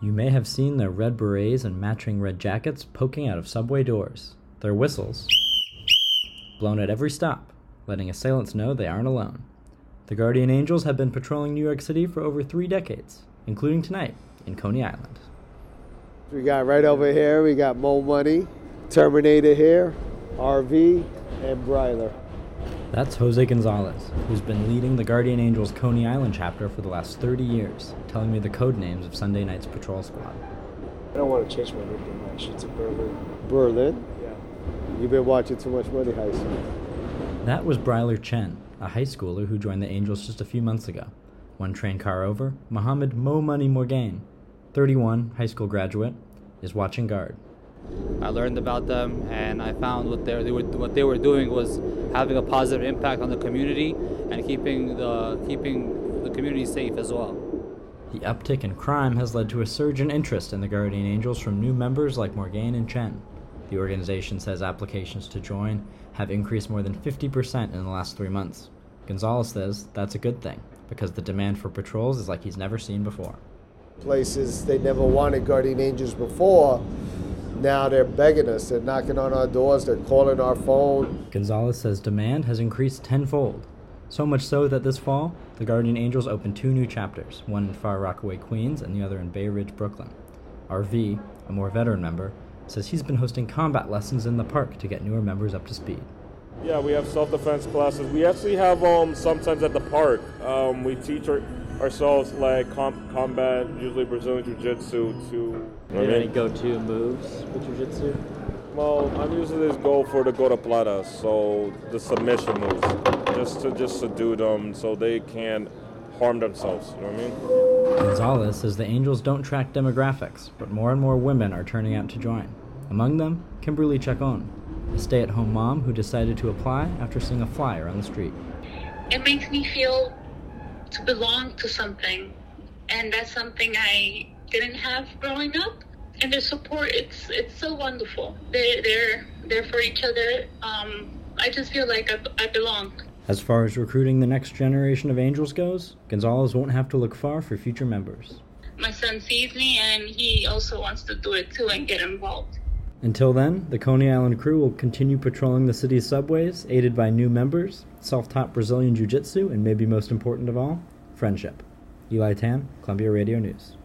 You may have seen their red berets and matching red jackets poking out of subway doors. Their whistles blown at every stop, letting assailants know they aren't alone. The Guardian Angels have been patrolling New York City for over three decades, including tonight in Coney Island. We got right over here, we got Mo Money, Terminator here, RV, and Bryler. That's Jose Gonzalez, who's been leading the Guardian Angels Coney Island chapter for the last 30 years, telling me the code names of Sunday night's patrol squad. I don't want to change my nickname. Actually, to Berlin. Berlin? Yeah. You've been watching too much Money Heist. That was Bryler Chen, a high schooler who joined the Angels just a few months ago. One train car over, Mohammed Mo Money Morgaine, 31, high school graduate, is watching guard. I learned about them, and I found what they, they were what they were doing was having a positive impact on the community and keeping the keeping the community safe as well. The uptick in crime has led to a surge in interest in the Guardian Angels from new members like Morgaine and Chen. The organization says applications to join have increased more than 50% in the last three months. Gonzalez says that's a good thing because the demand for patrols is like he's never seen before. Places they never wanted Guardian Angels before, now they're begging us. They're knocking on our doors, they're calling our phone. Gonzalez says demand has increased tenfold. So much so that this fall, the Guardian Angels opened two new chapters, one in Far Rockaway, Queens, and the other in Bay Ridge, Brooklyn. RV, a more veteran member, says he's been hosting combat lessons in the park to get newer members up to speed. Yeah, we have self-defense classes. We actually have um sometimes at the park. Um, we teach our, ourselves like com- combat, usually Brazilian jiu-jitsu. To Do you have any go-to moves with jiu-jitsu? well, I'm usually this go for the gogoplata, so the submission moves, just to just subdue them so they can't harm themselves. You know what I mean? Gonzalez says the Angels don't track demographics, but more and more women are turning out to join. Among them, Kimberly Chacon, a stay at home mom who decided to apply after seeing a flyer on the street. it makes me feel to belong to something. And that's something i didn't have growing up. And their support it's it's so wonderful. They they're there for each other. Um i just feel like i, I belong. As far as recruiting the next generation of Angels goes, Gonzalez won't have to look far for future members. my son sees me and he also wants to do it too and get involved Until then, the Coney Island crew will continue patrolling the city's subways, aided by new members, self taught Brazilian Jiu Jitsu, and maybe most important of all, friendship. Eli Tan, Columbia Radio News.